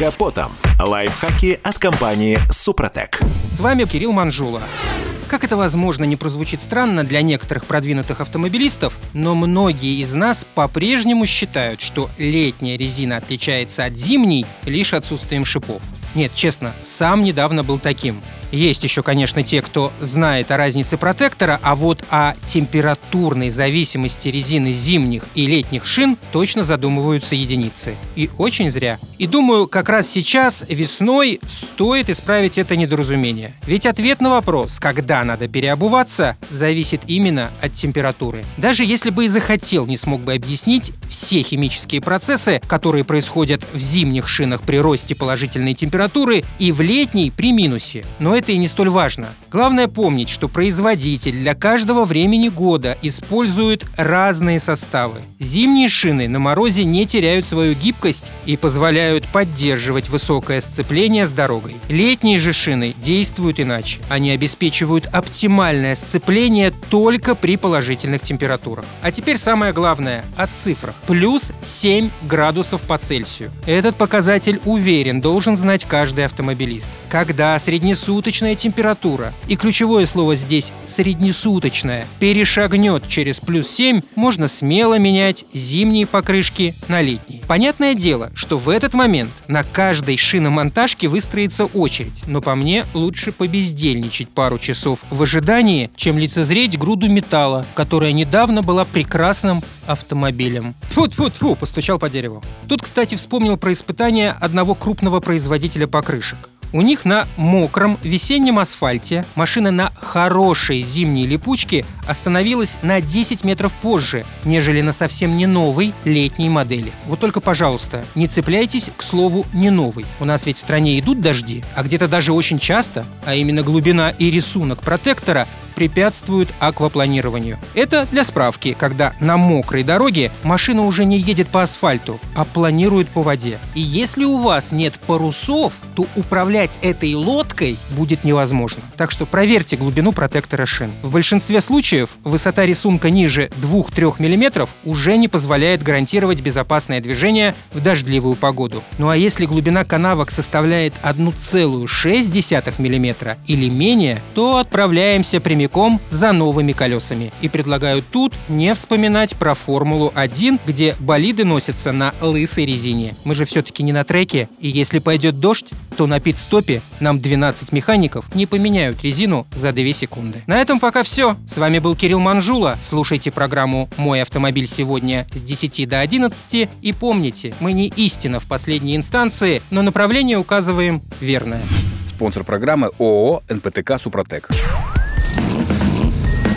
капотом. Лайфхаки от компании «Супротек». С вами Кирилл Манжула. Как это возможно не прозвучит странно для некоторых продвинутых автомобилистов, но многие из нас по-прежнему считают, что летняя резина отличается от зимней лишь отсутствием шипов. Нет, честно, сам недавно был таким. Есть еще, конечно, те, кто знает о разнице протектора, а вот о температурной зависимости резины зимних и летних шин точно задумываются единицы. И очень зря. И думаю, как раз сейчас, весной, стоит исправить это недоразумение. Ведь ответ на вопрос, когда надо переобуваться, зависит именно от температуры. Даже если бы и захотел, не смог бы объяснить все химические процессы, которые происходят в зимних шинах при росте положительной температуры и в летней при минусе. Но это и не столь важно. Главное помнить, что производитель для каждого времени года использует разные составы. Зимние шины на морозе не теряют свою гибкость и позволяют поддерживать высокое сцепление с дорогой. Летние же шины действуют иначе. Они обеспечивают оптимальное сцепление только при положительных температурах. А теперь самое главное о цифрах. Плюс 7 градусов по Цельсию. Этот показатель, уверен, должен знать каждый автомобилист. Когда среднесуточный суточная температура, и ключевое слово здесь «среднесуточная», перешагнет через плюс 7, можно смело менять зимние покрышки на летние. Понятное дело, что в этот момент на каждой шиномонтажке выстроится очередь, но по мне лучше побездельничать пару часов в ожидании, чем лицезреть груду металла, которая недавно была прекрасным автомобилем. Тьфу-тьфу-тьфу, постучал по дереву. Тут, кстати, вспомнил про испытание одного крупного производителя покрышек. У них на мокром весеннем асфальте машина на хорошей зимней липучке остановилась на 10 метров позже, нежели на совсем не новой летней модели. Вот только, пожалуйста, не цепляйтесь к слову «не новый». У нас ведь в стране идут дожди, а где-то даже очень часто, а именно глубина и рисунок протектора препятствуют аквапланированию. Это для справки, когда на мокрой дороге машина уже не едет по асфальту, а планирует по воде. И если у вас нет парусов, то управлять этой лодкой будет невозможно. Так что проверьте глубину протектора шин. В большинстве случаев высота рисунка ниже 2-3 мм уже не позволяет гарантировать безопасное движение в дождливую погоду. Ну а если глубина канавок составляет 1,6 мм или менее, то отправляемся прямиком прямиком за новыми колесами. И предлагаю тут не вспоминать про Формулу-1, где болиды носятся на лысой резине. Мы же все-таки не на треке, и если пойдет дождь, то на пит-стопе нам 12 механиков не поменяют резину за 2 секунды. На этом пока все. С вами был Кирилл Манжула. Слушайте программу «Мой автомобиль сегодня» с 10 до 11 и помните, мы не истина в последней инстанции, но направление указываем верное. Спонсор программы ООО «НПТК Супротек».